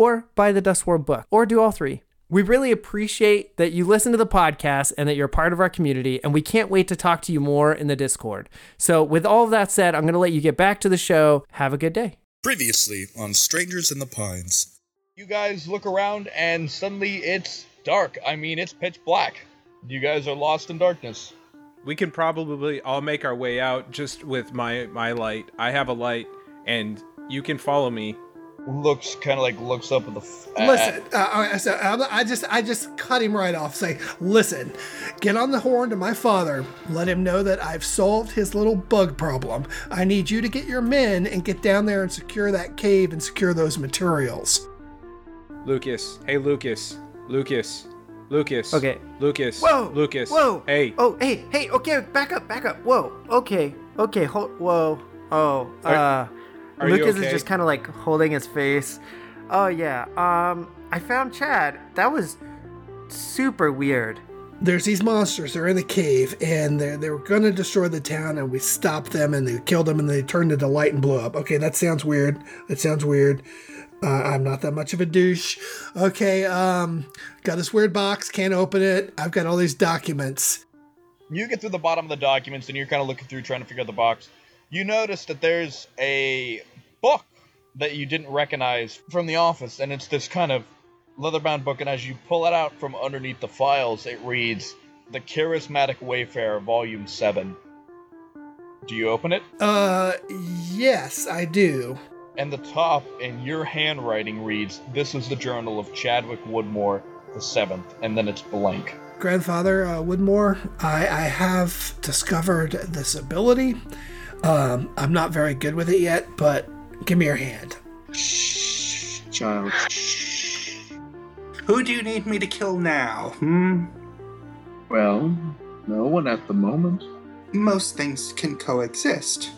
or buy the Dust World book, or do all three. We really appreciate that you listen to the podcast and that you're part of our community, and we can't wait to talk to you more in the Discord. So, with all of that said, I'm going to let you get back to the show. Have a good day. Previously on Strangers in the Pines. You guys look around and suddenly it's dark. I mean, it's pitch black. You guys are lost in darkness. We can probably all make our way out just with my my light. I have a light, and you can follow me. Looks kind of like looks up at the. F- Listen, uh, I, so I just I just cut him right off. Say, listen, get on the horn to my father. Let him know that I've solved his little bug problem. I need you to get your men and get down there and secure that cave and secure those materials. Lucas, hey Lucas, Lucas, Lucas. Okay. Lucas. Whoa. Lucas. Whoa. Hey. Oh, hey, hey. Okay, back up, back up. Whoa. Okay. Okay. Hold. Whoa. Oh. Are- uh. Are Lucas okay? is just kind of like holding his face. Oh yeah. Um. I found Chad. That was super weird. There's these monsters. They're in the cave, and they they were going to destroy the town, and we stopped them, and they killed them, and they turned into light and blew up. Okay, that sounds weird. That sounds weird. Uh, I'm not that much of a douche. Okay, um, got this weird box, can't open it. I've got all these documents. You get through the bottom of the documents and you're kind of looking through trying to figure out the box. You notice that there's a book that you didn't recognize from the office, and it's this kind of leather-bound book. And as you pull it out from underneath the files, it reads "The Charismatic Wayfarer, Volume 7." Do you open it? Uh, yes, I do. And the top in your handwriting reads, "This is the journal of Chadwick Woodmore, the seventh," and then it's blank. Grandfather uh, Woodmore, I, I have discovered this ability. Um, I'm not very good with it yet, but give me your hand. Shh, child. Who do you need me to kill now? Hmm? Well, no one at the moment. Most things can coexist.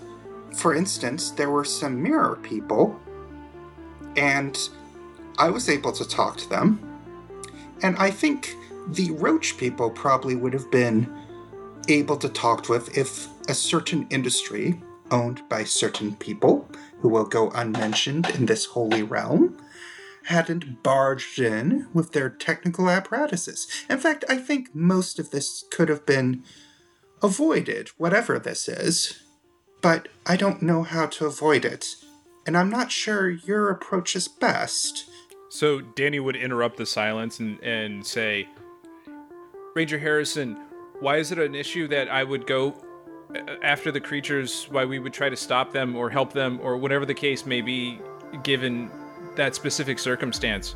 For instance, there were some mirror people, and I was able to talk to them. And I think the roach people probably would have been able to talk with if a certain industry owned by certain people who will go unmentioned in this holy realm hadn't barged in with their technical apparatuses. In fact, I think most of this could have been avoided, whatever this is. But I don't know how to avoid it, and I'm not sure your approach is best. So Danny would interrupt the silence and, and say, Ranger Harrison, why is it an issue that I would go after the creatures, why we would try to stop them or help them or whatever the case may be, given that specific circumstance?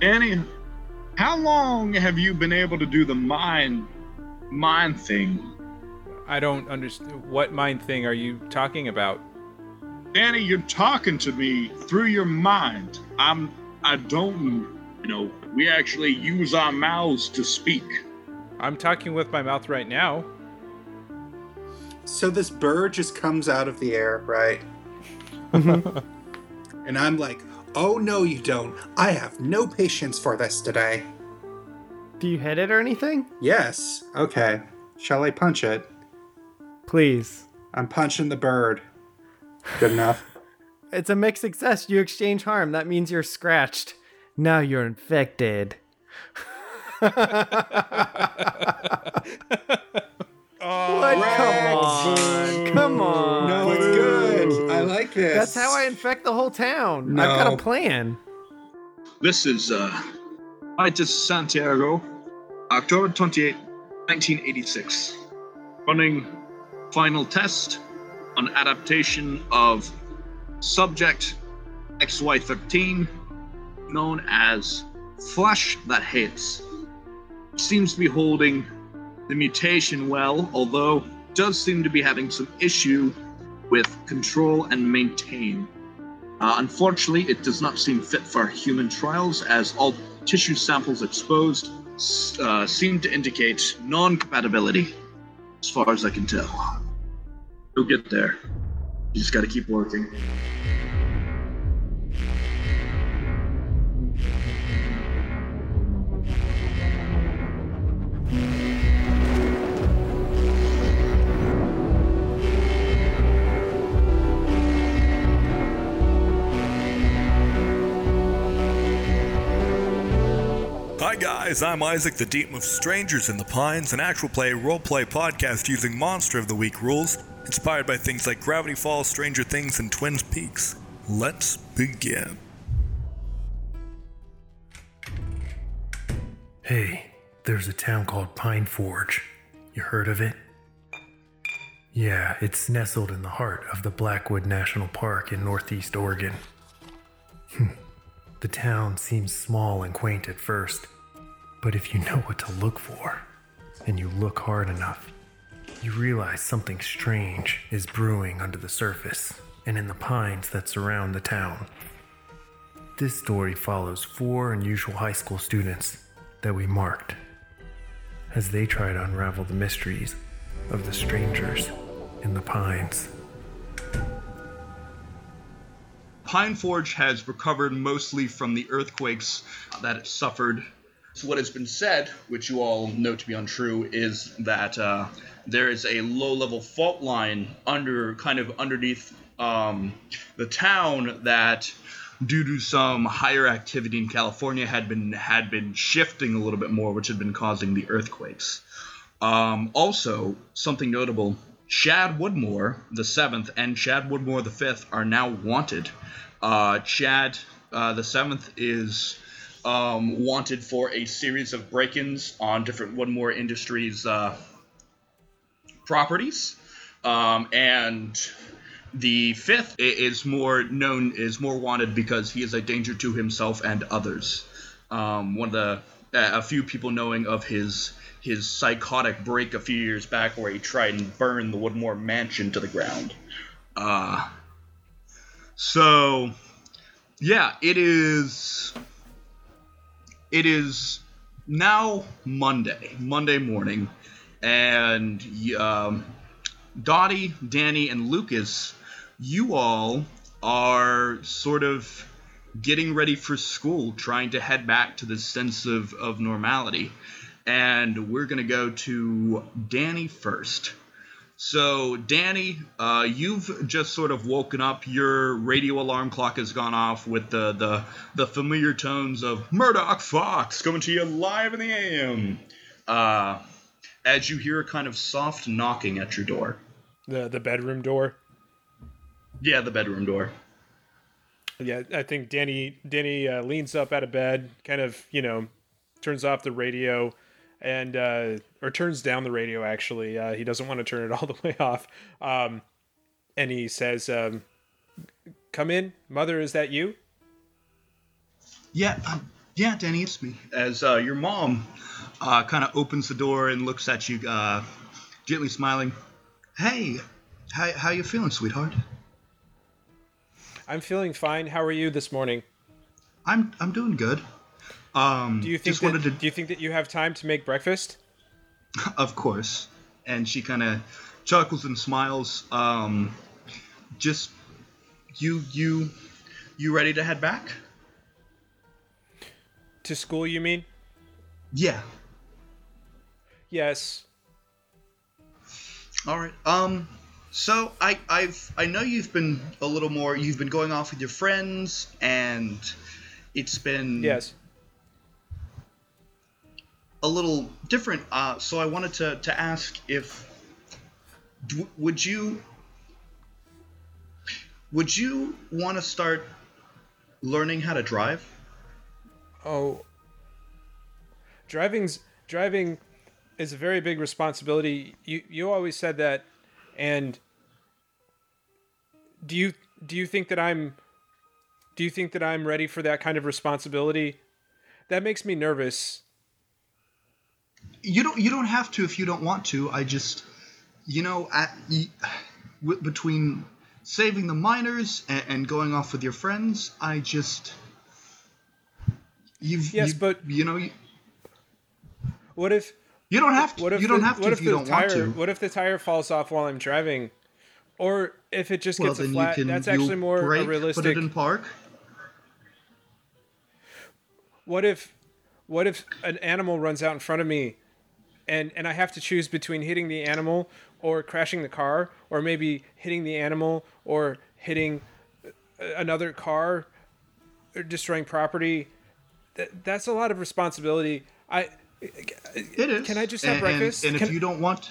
Danny, how long have you been able to do the mind mind thing? I don't understand. What mind thing are you talking about? Danny, you're talking to me through your mind. I'm I don't you know, we actually use our mouths to speak. I'm talking with my mouth right now. So this bird just comes out of the air, right? Mm-hmm. and I'm like, oh no, you don't. I have no patience for this today. Do you hit it or anything? Yes. Okay. Shall I punch it? Please. I'm punching the bird. Good enough. It's a mixed success. You exchange harm. That means you're scratched. Now you're infected. what? Come on. Come on. no, it's good. I like this. That's how I infect the whole town. I've got a plan. This is uh Titus Santiago, October 28, 1986. Running final test on adaptation of subject XY13, known as Flesh That Hates. Seems to be holding the mutation well, although does seem to be having some issue with control and maintain. Uh, unfortunately, it does not seem fit for human trials, as all tissue samples exposed uh, seem to indicate non compatibility, as far as I can tell. You'll get there. You just gotta keep working. Hi guys, I'm Isaac, the Deep of Strangers in the Pines, an actual play roleplay podcast using Monster of the Week rules, inspired by things like Gravity Falls, Stranger Things, and Twin Peaks. Let's begin. Hey, there's a town called Pine Forge. You heard of it? Yeah, it's nestled in the heart of the Blackwood National Park in northeast Oregon. The town seems small and quaint at first, but if you know what to look for, and you look hard enough, you realize something strange is brewing under the surface and in the pines that surround the town. This story follows four unusual high school students that we marked as they try to unravel the mysteries of the strangers in the pines. Pine Forge has recovered mostly from the earthquakes that it suffered. So what has been said, which you all know to be untrue, is that uh, there is a low-level fault line under, kind of underneath um, the town that, due to some higher activity in California, had been had been shifting a little bit more, which had been causing the earthquakes. Um, also, something notable: Chad Woodmore the seventh and Chad Woodmore the fifth are now wanted. Uh, Chad uh, the seventh is um, wanted for a series of break-ins on different Woodmore Industries uh, properties, um, and the fifth is more known is more wanted because he is a danger to himself and others. Um, one of the a few people knowing of his his psychotic break a few years back where he tried and burned the Woodmore mansion to the ground. Uh, so yeah, it is it is now Monday, Monday morning, and um, Dottie, Danny, and Lucas, you all are sort of getting ready for school, trying to head back to the sense of, of normality. And we're going to go to Danny first. So, Danny, uh, you've just sort of woken up. Your radio alarm clock has gone off with the the, the familiar tones of Murdoch Fox coming to you live in the AM. Uh, as you hear a kind of soft knocking at your door. The the bedroom door. Yeah, the bedroom door. Yeah, I think Danny Danny uh, leans up out of bed, kind of you know, turns off the radio, and uh, or turns down the radio. Actually, uh, he doesn't want to turn it all the way off. Um, and he says, um, "Come in, mother. Is that you?" Yeah, um, yeah, Danny, it's me. As uh, your mom uh, kind of opens the door and looks at you, uh, gently smiling. Hey, how how you feeling, sweetheart? I'm feeling fine. How are you this morning? I'm I'm doing good. Um, Do you think that, wanted to, Do you think that you have time to make breakfast? of course. And she kind of chuckles and smiles. Um, just you you you ready to head back? To school, you mean? Yeah. Yes. All right. Um. So I I've I know you've been a little more. You've been going off with your friends, and it's been Yes. A little different. Uh. So I wanted to to ask if d- would you would you want to start learning how to drive? Oh. Driving's driving is a very big responsibility. You you always said that and do you do you think that I'm do you think that I'm ready for that kind of responsibility? That makes me nervous. You don't you don't have to if you don't want to. I just you know at between saving the miners and, and going off with your friends, I just you've Yes, you, but- you know you, What if you don't have to. what if you don't the, have to what if, if you don't tire want to. what if the tire falls off while I'm driving? Or if it just well, gets a flat, can that's actually more brake, a realistic. Put it in park. what if what if an animal runs out in front of me and and I have to choose between hitting the animal or crashing the car or maybe hitting the animal or hitting uh, another car or destroying property that, that's a lot of responsibility I It is. Can I just have And- and- breakfast? And, Can- if you don't want,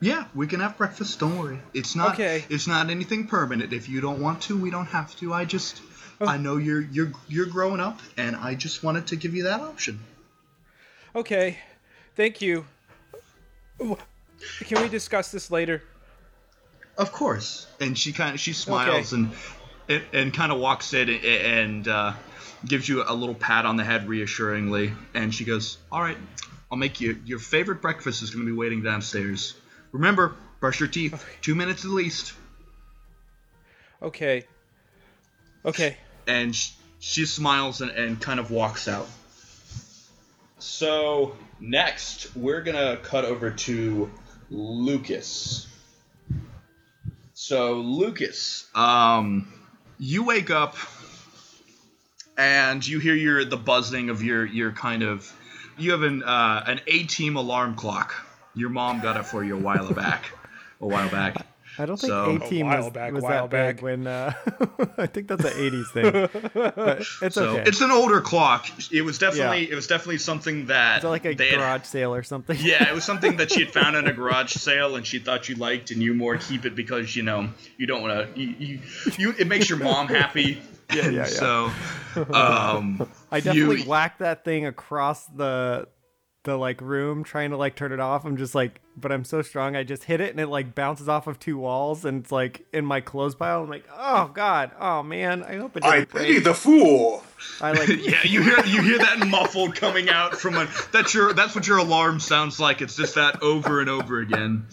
yeah, we can have breakfast. Don't worry. It's not. Okay. It's not anything permanent. If you don't want to, we don't have to. I just, Oh. I know you're you're you're growing up, and I just wanted to give you that option. okay thank you can we discuss this later Of course. And she kind of she smiles and, and and kind of walks in and, uh, gives you a little pat on the head reassuringly, and she goes, "All right, I'll make you your favorite breakfast is going to be waiting downstairs. Remember, brush your teeth. Two minutes at least." okay okay and sh- she smiles and, and kind of walks out. So next, we're gonna cut over to Lucas. So Lucas, um, you wake up and you hear your the buzzing of your your kind of you have an uh, an A team alarm clock. Your mom got it for you a while back. A while back. I don't think So- A Team A while was, back, was while that big back. when. Uh, I think that's an '80s thing, but it's So okay. it's an older clock. It was definitely Yeah. it was definitely something that Is it like a they had- garage sale or something? Yeah, it was something that she had found in a garage sale and she thought you liked, and you more keep it because you know you don't want to. You, you, you, it makes your mom happy. Yeah, yeah, yeah. So, um, I definitely you, whacked that thing across the the like room trying to like turn it off. I'm just like, but I'm so strong. I just hit it and it like bounces off of two walls and it's like in my clothes pile. I'm like, oh god, oh man. I hope it doesn't I break. pity the fool. I like yeah, you hear you hear that muffled coming out from a that's your that's what your alarm sounds like. It's just that over and over again.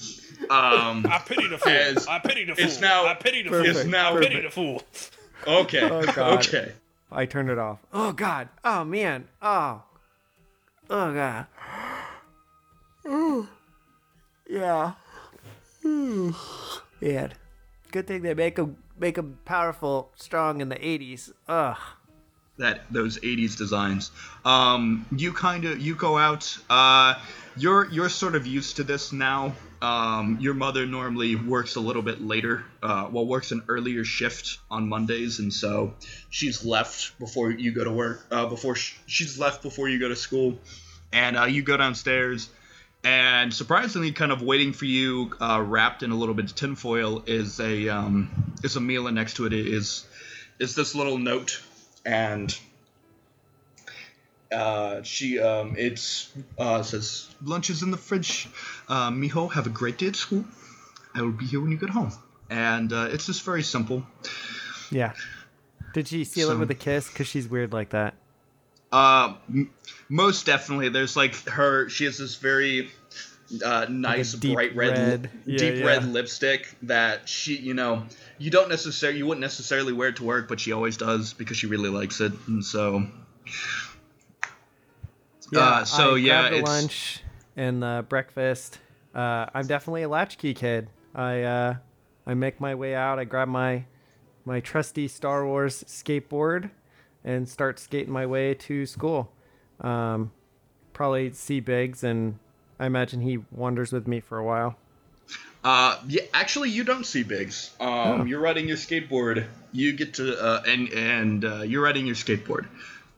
Um, I pity the fool. As- I pity the fool. it's now- I pity the Perfect, fool. it's now- I pity the fool. okay, Oh, God. okay. I turned it off. Oh god. Oh man. Oh. Oh god. Ooh. Yeah. Ooh. Man. Good thing they make them make them powerful, strong in the 80s. Ugh. that those 80s designs. Um, you kind of you go out. Uh, you're you're sort of used to this now. Um, your mother normally works a little bit later. Uh, well, works an earlier shift on Mondays, and so she's left before you go to work. Uh, before sh- she's left before you go to school, and uh, you go downstairs. And surprisingly, kind of waiting for you, uh, wrapped in a little bit of tinfoil, is a um, is a meal, and next to it is is this little note, and uh, she um, it's uh, says lunch is in the fridge. Uh, Miho, have a great day at school. I will be here when you get home. And uh, it's just very simple. Yeah. Did she seal it with a kiss? Because she's weird like that. Uh, m- most definitely. There's like her. She has this very uh, nice deep bright red, red. Yeah, deep yeah. red lipstick that she, you know, you don't necessarily, you wouldn't necessarily wear it to work, but she always does because she really likes it, and so. Uh, so I yeah, the it's lunch and the breakfast. Uh, I'm definitely a latchkey kid. I uh, I make my way out. I grab my my trusty Star Wars skateboard and start skating my way to school. Um, probably see Biggs, and I imagine he wanders with me for a while. Uh, yeah, actually, you don't see Biggs. Um, you're riding your skateboard. You get to uh, and and uh, you're riding your skateboard.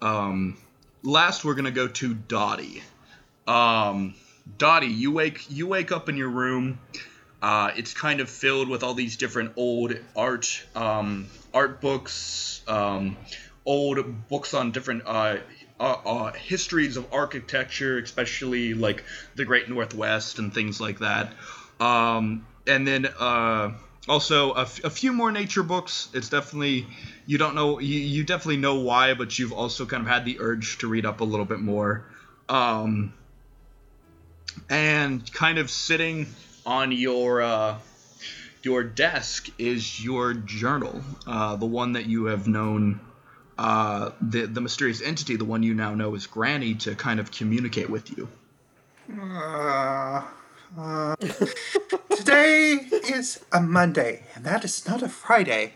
Um, last, we're gonna go to Dottie. Um, Dottie, you wake you wake up in your room. Uh, it's kind of filled with all these different old art um, art books, um, old books on different uh, uh, uh, histories of architecture, especially like the Great Northwest and things like that. Um, and then uh, also a, f- a few more nature books. It's definitely you don't know you, you definitely know why, but you've also kind of had the urge to read up a little bit more. Um, and kind of sitting on your uh, your desk is your journal, uh, the one that you have known. Uh, the the mysterious entity, the one you now know is Granny, to kind of communicate with you. Uh, today is a Monday, and that is not a Friday.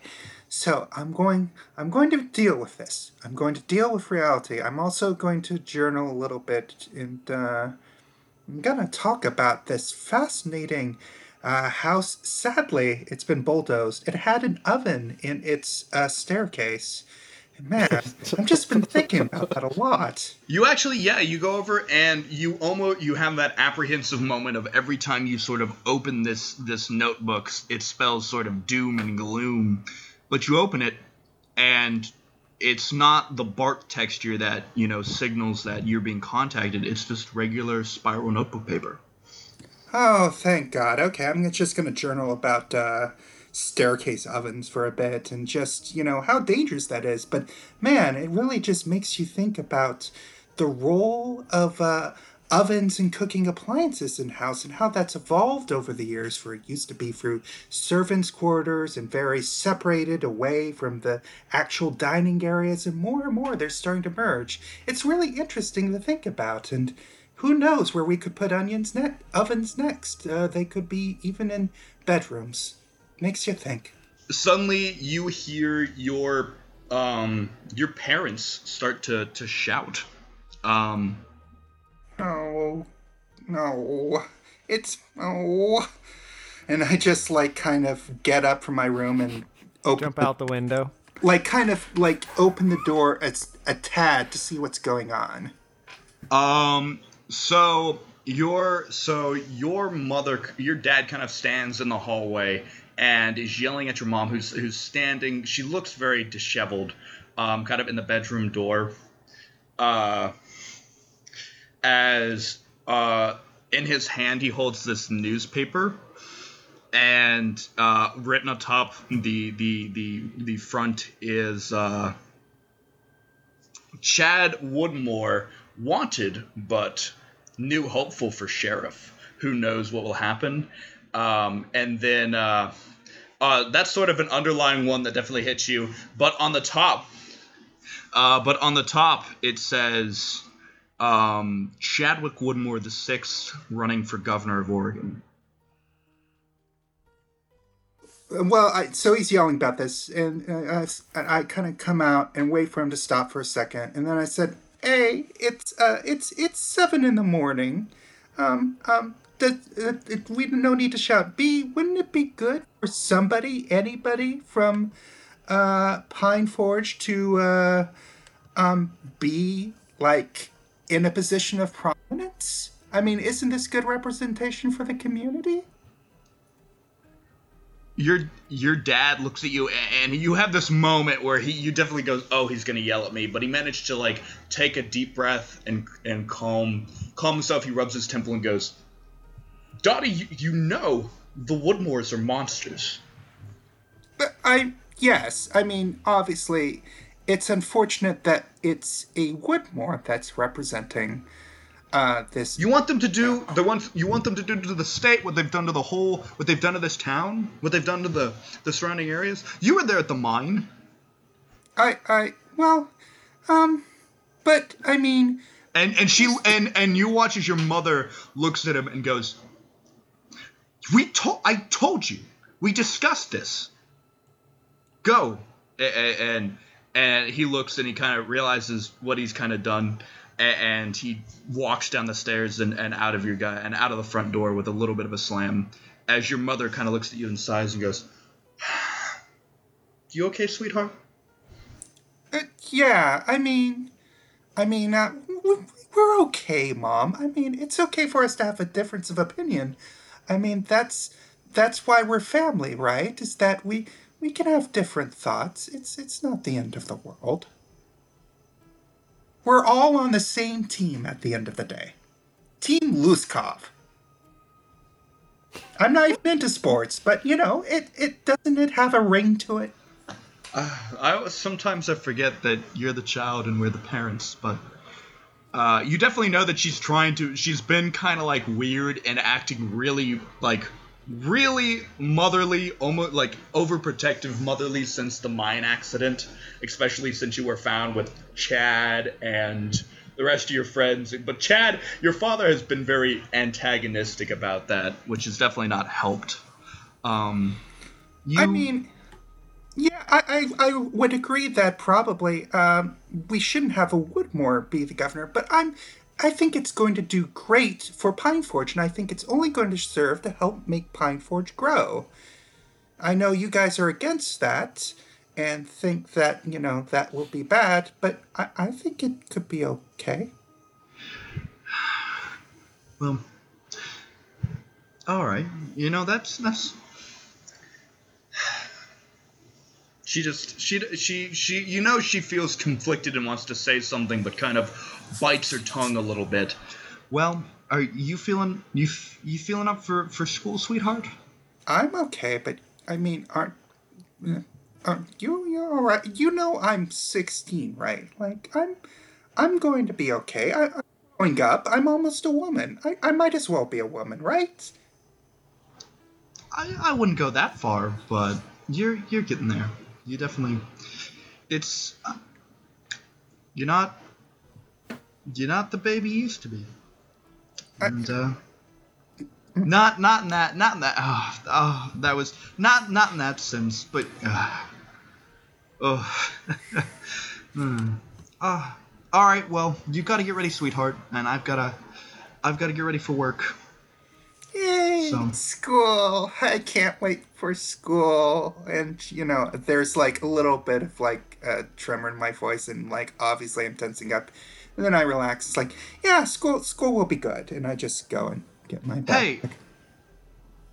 So I'm going. I'm going to deal with this. I'm going to deal with reality. I'm also going to journal a little bit, and uh, I'm gonna talk about this fascinating uh, house. Sadly, it's been bulldozed. It had an oven in its uh, staircase. Man, I've just been thinking about that a lot. You actually, yeah, you go over and you almost you have that apprehensive moment of every time you sort of open this this notebook, it spells sort of doom and gloom, but you open it and it's not the bark texture that you know signals that you're being contacted. It's just regular spiral notebook paper. Oh, thank God. Okay, I'm just going to journal about uh, staircase ovens for a bit and just, you know, how dangerous that is. But man, it really just makes you think about the role of uh, ovens and cooking appliances in house and how that's evolved over the years. For it used to be through servants' quarters and very separated away from the actual dining areas, and more and more they're starting to merge. It's really interesting to think about and who knows where we could put onions ne- ovens next uh, they could be even in bedrooms makes you think Suddenly, you hear your um your parents start to to shout. Um, no no it's oh and i just like kind of get up from my room and open Jump the- out the window. like kind of like open the door a, a tad to see what's going on Um. So your so your mother, your dad, kind of stands in the hallway and is yelling at your mom, who's who's standing. She looks very disheveled, um, kind of in the bedroom door. Uh. As uh, in his hand, he holds this newspaper, and uh, written atop the the the the front is uh. Chad Woodmore wanted, but new hopeful for sheriff. Who knows what will happen? Um, and then uh, uh, that's sort of an underlying one that definitely hits you. But on the top, uh, but on the top it says um, Chadwick Woodmore the sixth running for governor of Oregon. well, I, so he's yelling about this, and uh, I, I kind of come out and wait for him to stop for a second, and then I said, "Hey, it's uh, it's it's seven in the morning. Um, um, does, uh, we no need to shout. B, wouldn't it be good for somebody, anybody from uh, Pine Forge to uh, um, be like in a position of prominence? I mean, isn't this good representation for the community?" your your dad looks at you and you have this moment where he you definitely goes oh he's gonna yell at me but he managed to like take a deep breath and and calm calm himself he rubs his temple and goes dottie you, you know the woodmores are monsters I yes, I mean obviously it's unfortunate that it's a Woodmore that's representing uh, this. you want them to do the ones you want them to do to the state what they've done to the whole what they've done to this town what they've done to the the surrounding areas you were there at the mine I I well, um, but I mean And and she and and you watch as your mother looks at him and goes, "We told I told you. We discussed this. Go." And and he looks and he kind of realizes what he's kind of done, and he walks down the stairs and, and out of your guy and out of the front door with a little bit of a slam. As your mother kind of looks at you and sighs and goes, "You okay, sweetheart?" uh, yeah, I mean, I mean uh, we're okay, mom. I mean it's okay for us to have a difference of opinion. I mean that's that's why we're family, right? Is that we we can have different thoughts. It's it's not the end of the world. We're all on the same team at the end of the day. Team Luskov. I'm not even into sports, but you know, it, it doesn't it have a ring to it? Uh, I always- sometimes I forget that you're the child and we're the parents, but uh, you definitely know that she's trying to. She's been kind of like weird and acting really like really motherly, almost like overprotective motherly since the mine accident, especially since you were found with Chad and the rest of your friends. But Chad, your father has been very antagonistic about that, which has definitely not helped. Um, you, I mean, yeah, I, I, I would agree that probably um, we shouldn't have a Woodmore be the governor, but I'm I think it's going to do great for Pine Forge, and I think it's only going to serve to help make Pine Forge grow. I know you guys are against that and think that, you know, that will be bad, but I, I think it could be okay. Well, all right. You know that's that's. She just she she she you know she feels conflicted and wants to say something, but kind of bites her tongue a little bit. Well, are you feeling you you feeling up for for school, sweetheart? I'm okay, but I mean, aren't, uh, aren't you you're all right? You know, I'm 16, right? Like, I'm I'm going to be okay. I, I'm growing up. I'm almost a woman. I, I might as well be a woman, right? I I wouldn't go that far, but you're you're getting there. You definitely. It's. You're not. You're not the baby you used to be. And uh. Not not in that not in that oh, oh that was not not in that sense, but uh, oh. hmm. Ah, all right. Well, you got to get ready, sweetheart, and I've got to I've got to get ready for work. Yay, So- school. I can't wait for school. And, you know, there's like a little bit of like a tremor in my voice, and like obviously I'm tensing up. And then I relax. It's like, yeah, school school will be good. And I just go and get my bag. Hey,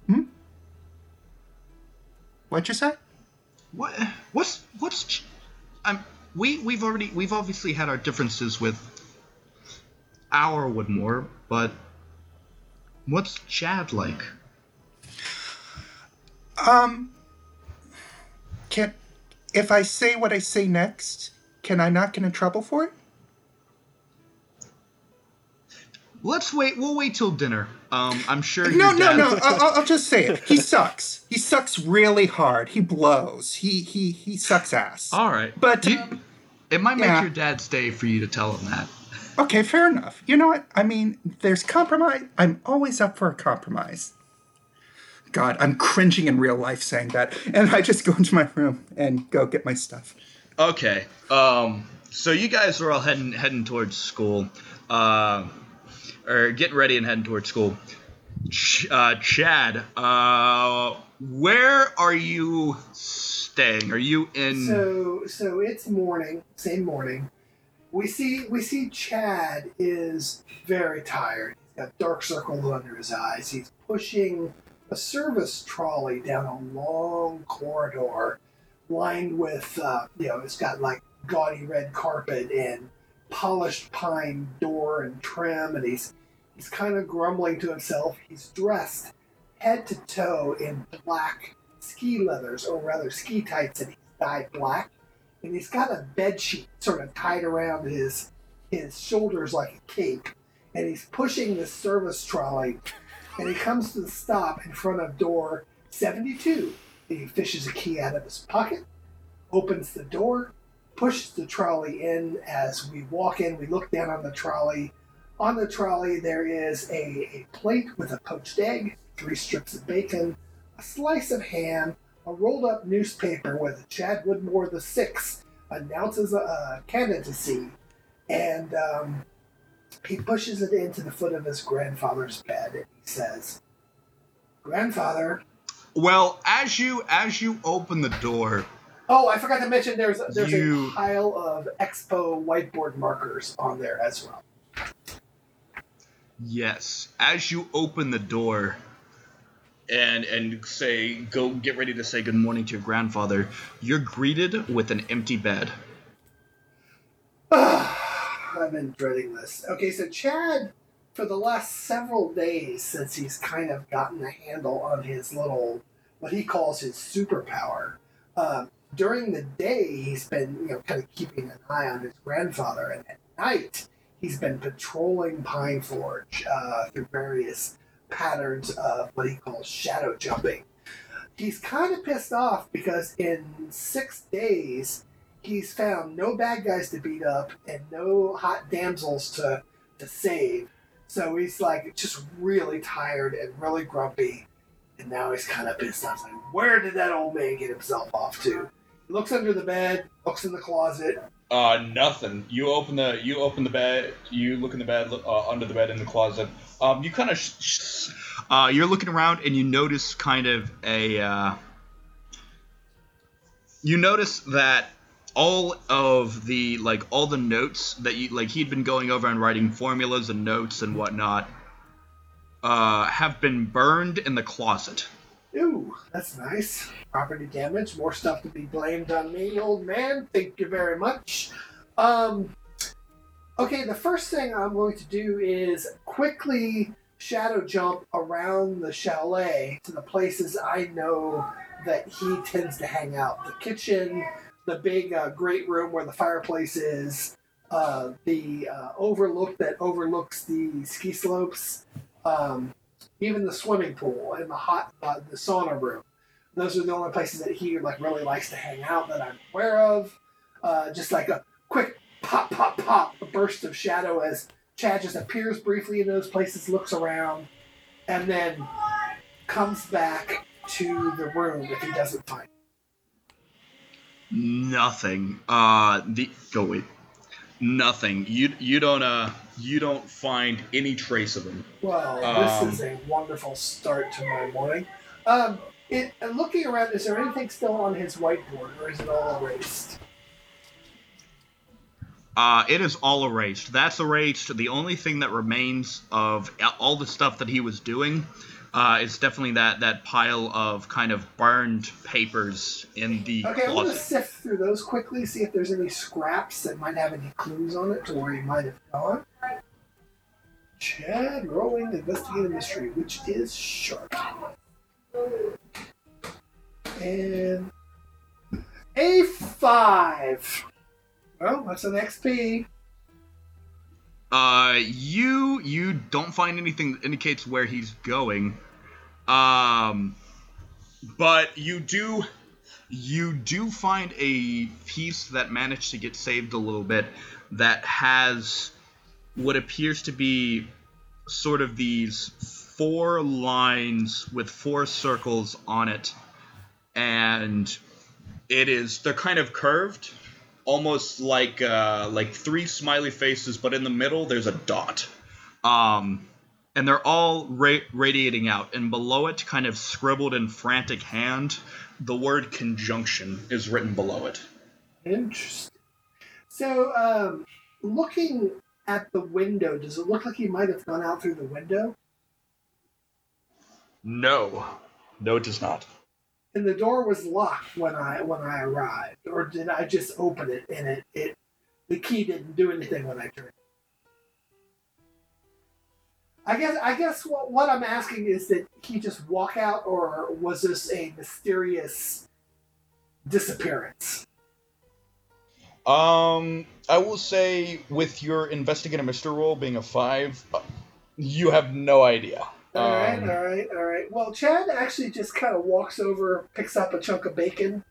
Hmm? What'd you say? What? What's what's? Ch- I'm. We we've already we've obviously had our differences with our Woodmore, but what's Chad like? Um, can if I say what I say next, can I not get in trouble for it? Let's wait. We'll wait till dinner. Um, I'm sure. No, no, dad- no. I'll, I'll- I'll just say it. He sucks. He sucks really hard. He blows. He he he sucks ass. All right, But You- um, it might make yeah. your dad stay for you to tell him that. Okay, fair enough. You know what? I mean, there's compromise. I'm always up for a compromise. God, I'm cringing in real life saying that. And I just go into my room and go get my stuff. Okay. Um. So you guys are all heading heading towards school, uh, or getting ready and heading towards school. Ch- uh, Chad, uh, where are you staying? Are you in? So so it's morning, same morning. We see we see Chad is very tired. He's got dark circles under his eyes. He's pushing a service trolley down a long corridor lined with uh, you know it's got like gaudy red carpet and polished pine door and trim and he's he's kind of grumbling to himself. He's dressed head to toe in black ski leathers, or rather ski tights that he's dyed black, and he's got a bed sheet sort of tied around his his shoulders like a cape, and he's pushing the service trolley, and he comes to the stop in front of door seventy two. He fishes a key out of his pocket, opens the door, pushes the trolley in. As we walk in, we look down on the trolley. On the trolley, there is a, a plate with a poached egg, three strips of bacon, a slice of ham, a rolled up newspaper with Chad Woodmore the Sixth announces a, a candidacy, and um, he pushes it into the foot of his grandfather's bed and he says, "Grandfather." Well, as you as you open the door, Oh, I forgot to mention there's there's You- a pile of Expo whiteboard markers on there as well. yes, as you open the door, and and say go get ready to say good morning to your grandfather, you're greeted with an empty bed. I've been dreading this. Okay, so Chad, for the last several days since he's kind of gotten a handle on his little, what he calls his superpower, uh, during the day he's been, you know, kind of keeping an eye on his grandfather, and at night he's been patrolling Pine Forge uh, through various patterns of what he calls shadow jumping. He's kind of pissed off because in six days he's found no bad guys to beat up and no hot damsels to to save. So he's like just really tired and really grumpy. And now he's kind of pissed off. Like, where did that old man get himself off to? He looks under the bed, looks in the closet. Uh, nothing. You open the you open the bed. You look in the bed, uh, under the bed, in the closet. Um, you kind of sh- sh- Uh, you're looking around and you notice kind of a. Uh, you notice that all of the like all the notes that you like he'd been going over and writing formulas and notes and whatnot uh, have been burned in the closet. Ooh, that's nice. Property damage, more stuff to be blamed on me, old man. Thank you very much. Um, okay, the first thing I'm going to do is quickly shadow jump around the chalet to the places I know that he tends to hang out. The kitchen, the big uh, great room where the fireplace is, uh, the uh, overlook that overlooks the ski slopes, um, even the swimming pool and the hot uh, the sauna room. Those are the only places that he like really likes to hang out that I'm aware of. Uh, just like a quick pop, pop, pop, a burst of shadow as Chad just appears briefly in those places, looks around, and then comes back to the room if he doesn't find. Nothing. Uh, the go wait. Nothing. You you don't uh you don't find any trace of him. Well, Um, this is a wonderful start to my morning. Um, it, and looking around, is there anything still on his whiteboard, or is it all erased? Uh, it is all erased. That's erased. The only thing that remains of all the stuff that he was doing uh, is definitely that, that pile of kind of burned papers in the Okay, I'm going to closet. sift through those quickly, see if there's any scraps that might have any clues on it to where he might have gone. Chad rolling investigate a mystery, which is sharp. And a five. Well, that's an XP. Uh, you you don't find anything that indicates where he's going. Um, but you do you do find a piece that managed to get saved a little bit that has what appears to be sort of these four lines with four circles on it, and it is they're kind of curved, almost like uh, like three smiley faces, but in the middle there's a dot. Um, and they're all ra- radiating out, and below it, kind of scribbled in frantic hand, the word conjunction is written below it. Interesting. So, um, looking at the window, does it look like he might have gone out through the window? No, no, it does not. And the door was locked when I when I arrived, or did I just open it and it, it the key didn't do anything when I turned? I guess I guess what, what I'm asking is that he just walk out, or was this a mysterious disappearance? Um, I will say with your investigate a mystery roll being a five, uh, you have no idea. All right, Um, all right, all right. Well, Chad actually just kind of walks over, picks up a chunk of bacon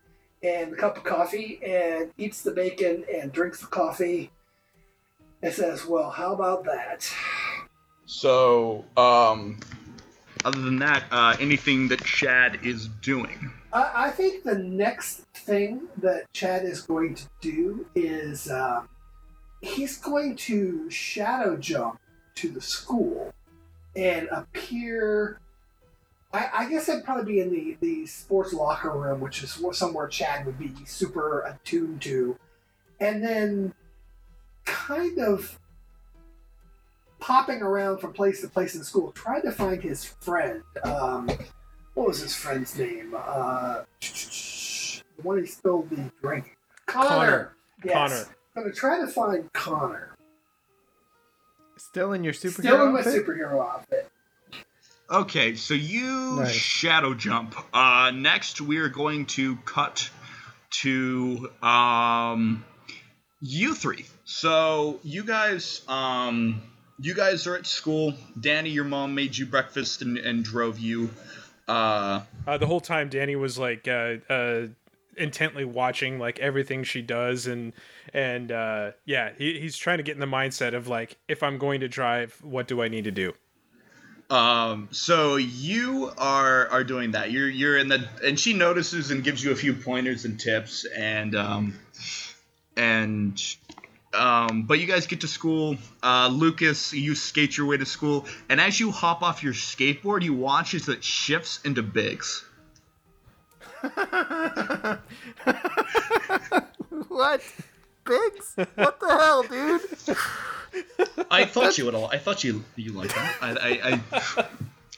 and a cup of coffee, and eats the bacon and drinks the coffee, and says, "Well, how about that?" So, um, Other than that, uh, anything that Chad is doing. I, I think the next thing that Chad is going to do is uh, he's going to shadow jump to the school and appear. I, I guess it'd probably be in the, the sports locker room, which is somewhere Chad would be super attuned to, and then kind of popping around from place to place in school, trying to find his friend. Um, what was his friend's name? Uh, the one he spilled the drink. Connor. Connor. Yes. Connor. I'm gonna try to find Connor. Still in your superhero Still in my outfit? superhero outfit. Okay, so you Nice. shadow jump. Uh, next, we are going to cut to um, you three. So you guys, um, you guys are at school. Danny, your mom made you breakfast and, and drove you. Uh, Uh, the whole time, Danny was like uh, uh, intently watching like everything she does, and and uh, yeah, he, he's trying to get in the mindset of like, if I'm going to drive, what do I need to do? Um, so you are are doing that. You're you're in the and she notices and gives you a few pointers and tips and um and um but you guys get to school. Uh Lucas, you skate your way to school, and as you hop off your skateboard, you watch as it shifts into Biggs. what? Biggs? What the hell, dude? I thought you would all I thought you you like that. I I, I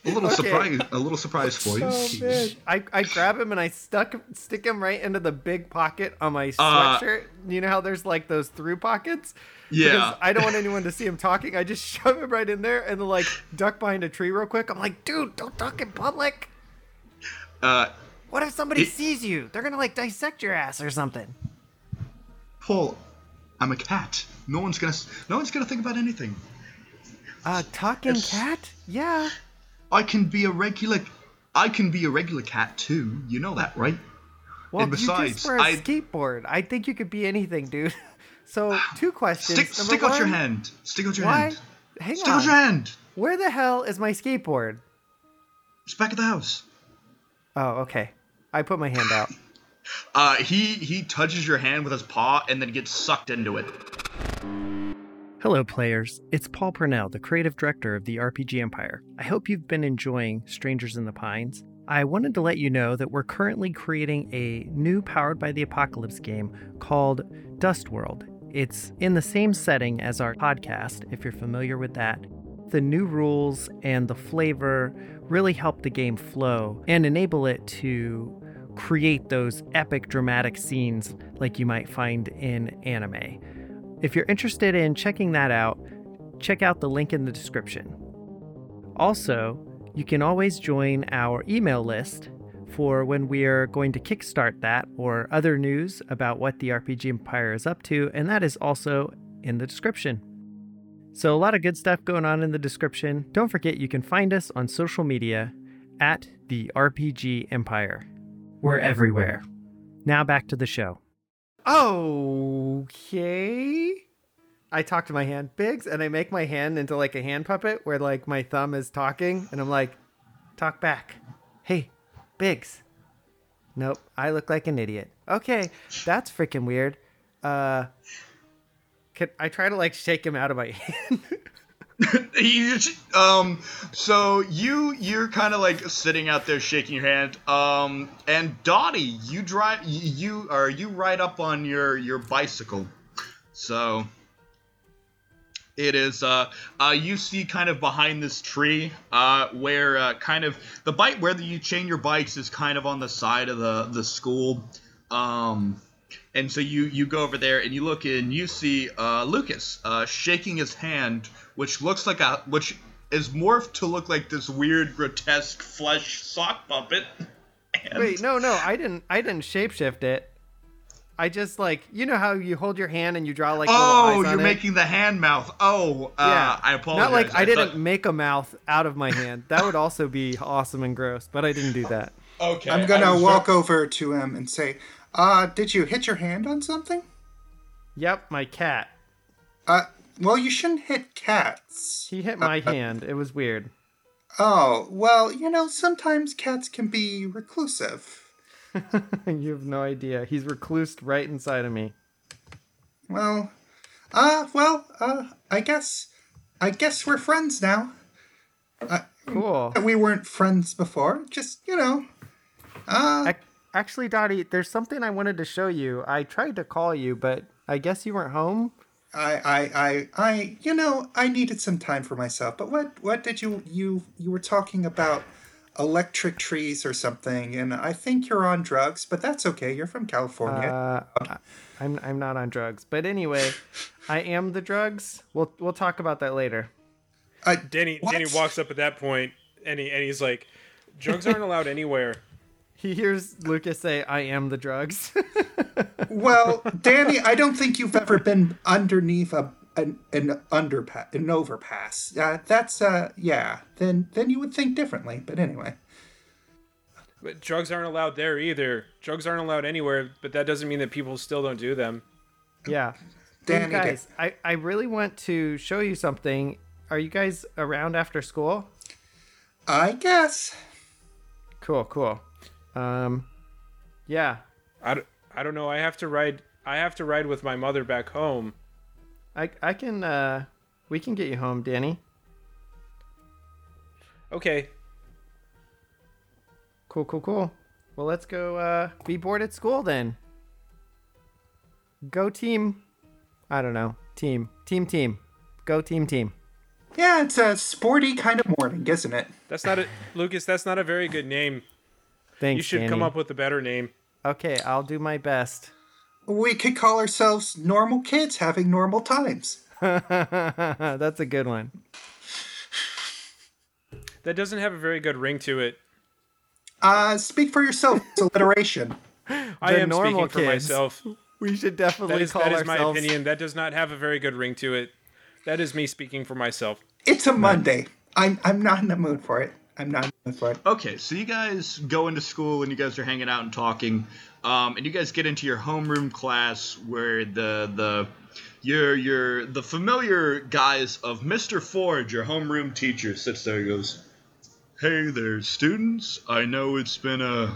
a little Okay. surprise a little surprise for you. Oh! I, I grab him and I stuck stick him right into the big pocket on my Uh, sweatshirt. you know how there's like those through pockets? Yeah. Because I don't want anyone to see him talking. I just shove him right in there and then like duck behind a tree real quick. I'm like, dude, don't talk in public. Uh What if somebody It- sees you? They're gonna like dissect your ass or something. Paul, I'm a cat. No one's gonna no one's gonna think about anything. Uh, talking Yes. cat? Yeah. I can be a regular. I can be a regular cat too. You know that, right? Well, And you besides, just wear a I- skateboard. I think you could be anything, dude. So, two questions. Stick, Number stick out your hand. Stick out your Why? hand. Hang Stick on. out your hand. Where the hell is my skateboard? It's back at the house. Oh, okay. I put my hand out. Uh, he he touches your hand with his paw and then gets sucked into it. Hello, players. It's Paul Purnell, the creative director of the RPG Empire. I hope you've been enjoying Strangers in the Pines. I wanted to let you know that we're currently creating a new Powered by the Apocalypse game called Dust World. It's in the same setting as our podcast, if you're familiar with that. The new rules and the flavor really help the game flow and enable it to create those epic dramatic scenes like you might find in anime. If you're interested in checking that out, check out the link in the description. Also, you can always join our email list for when we are going to kickstart that or other news about what the RPG Empire is up to, and that is also in the description. So, a lot of good stuff going on in the description. Don't forget you can find us on social media at the RPG Empire. We're everywhere. Now back to the show. Okay. I talk to my hand, Biggs, and I make my hand into like a hand puppet where like my thumb is talking, and I'm like, talk back. Hey, Biggs. Nope, I look like an idiot. Okay, that's freaking weird. Uh, can I try to like shake him out of my hand? He um so you you're kind of like sitting out there shaking your hand um and Dottie you drive you are you ride up on your your bicycle. So it is uh uh you see kind of behind this tree uh where uh kind of the bike where you chain your bikes is kind of on the side of the the school. Um and so you you go over there and you look and you see uh, Lucas uh, shaking his hand, which looks like a which is morphed to look like this weird grotesque flesh sock puppet. And- Wait, no, no, I didn't. I didn't shapeshift it. I just like you know how you hold your hand and you draw like Oh, eyes you're it? making the hand mouth. Oh, uh, yeah. I apologize. Not like I, didn't thought- make a mouth out of my hand. That would also be awesome and gross, but I didn't do that. Okay, I'm gonna was walk over to him and say, uh, did you hit your hand on something? Yep, my cat. Uh, well, you shouldn't hit cats. He hit my hand. It was weird. Oh, well, you know, sometimes cats can be reclusive. you have no idea. He's reclused right inside of me. Well, uh, well, uh, I guess, I guess we're friends now. Cool. We weren't friends before. Just, you know, uh, Ac- Actually, Dottie, there's something I wanted to show you. I tried to call you, but I guess you weren't home. I, I, I, I, you know, I needed some time for myself. But what, what did you, you, you were talking about electric trees or something, and I think you're on drugs, but that's okay. You're from California. Uh, I- I'm I'm not on drugs, but anyway, I am the drugs. We'll we'll talk about that later. Uh, Danny what? Danny walks up at that point and he and he's like, drugs aren't allowed anywhere. He hears Lucas say, "I am the drugs." Well, Danny, I don't think you've ever been underneath a an, an underpass, an overpass. Uh, that's uh, yeah. Then then you would think differently. But anyway, But drugs aren't allowed there either. Drugs aren't allowed anywhere, but that doesn't mean that people still don't do them. yeah. Hey, Danny, guys, I I really want to show you something. Are you guys around after school? I guess. Cool, cool. Um, yeah. I, d- I don't know. I have to ride I have to ride with my mother back home. I I can uh we can get you home, Danny. Okay. Cool, cool, cool. Well, let's go uh be bored at school then. Go team. I don't know. Team. Team team. Go team team. Yeah, it's a sporty kind of morning, isn't it? That's not a Lucas, that's not a very good name. Thanks. You should come up with a better name. Okay, I'll do my best. We could call ourselves normal kids having normal times. That's a good one. That doesn't have a very good ring to it. Uh, speak for yourself. It's alliteration. I am normal speaking for myself. We should definitely That is call that is my opinion. That does not have a very good ring to it. That is me speaking for myself. It's a Monday. I'm I'm not in the mood for it. I'm not in the for it. Okay, so you guys go into school and you guys are hanging out and talking, um, and you guys get into your homeroom class where the the your your the familiar guise of Mr. Ford, your homeroom teacher, sits there and goes, "Hey there, students. I know it's been a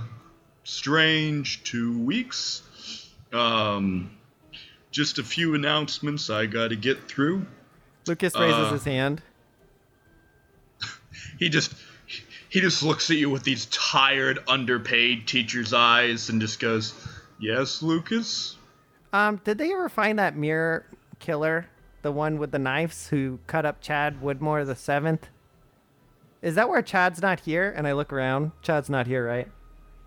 strange two weeks. Um, just a few announcements I got to get through." Lucas raises Uh, his hand. he just he just looks at you with these tired underpaid teacher's eyes and just goes yes lucas Um, did they ever find that mirror killer, the one with the knives who cut up Chad Woodmore the seventh? Is that where Chad's not here? And I look around. Chad's not here, right?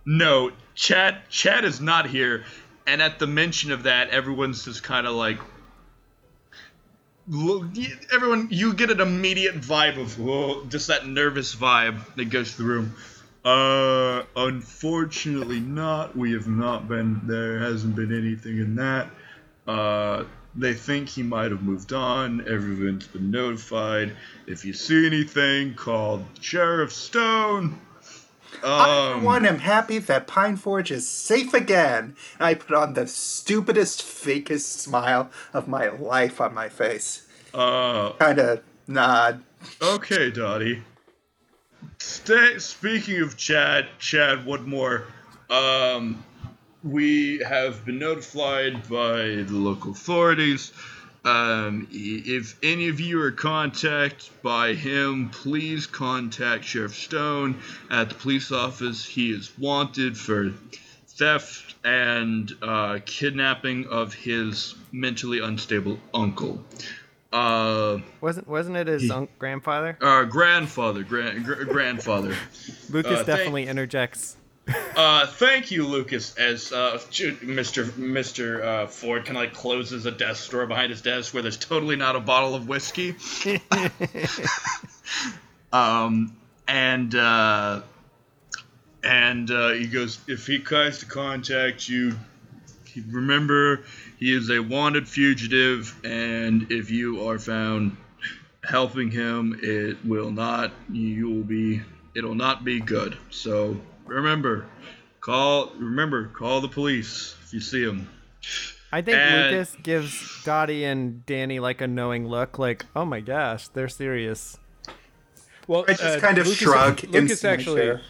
no chad chad is not here and at the mention of that everyone's just kind of like everyone you get an immediate vibe of whoa, just that nervous vibe that goes through the room uh unfortunately not. We have not been there hasn't been anything in that. Uh they think he might have moved on. Everyone's been notified. If you see anything call sheriff stone Um, for one, am happy that Pine Forge is safe again. I put on the stupidest, fakest smile of my life on my face. uh, Kind of nod. Okay, Dottie. Stay, speaking of Chad, Chad Woodmore, um, we have been notified by the local authorities. Um, if any of you are contacted by him, please contact Sheriff Stone at the police office. He is wanted for theft and uh, kidnapping of his mentally unstable uncle. Uh, Wasn't wasn't it his un- grandfather? uh, grandfather, grand, gr- grandfather. Lucas uh, thank- definitely interjects. Uh, thank you, Lucas. As uh, Mr. Mr. Uh, Ford kind of like closes a desk drawer behind his desk where there's totally not a bottle of whiskey. um, and uh, and uh, he goes, if he tries to contact you, remember he is a wanted fugitive, and if you are found helping him, it will not. You will be. It'll not be good. So remember, call. Remember, call the police if you see him. I think And- Lucas gives Dottie and Danny like a knowing look, like, "Oh my gosh, they're serious." Well, I just uh, kind of Lucas, shrug. Lucas actually, chair.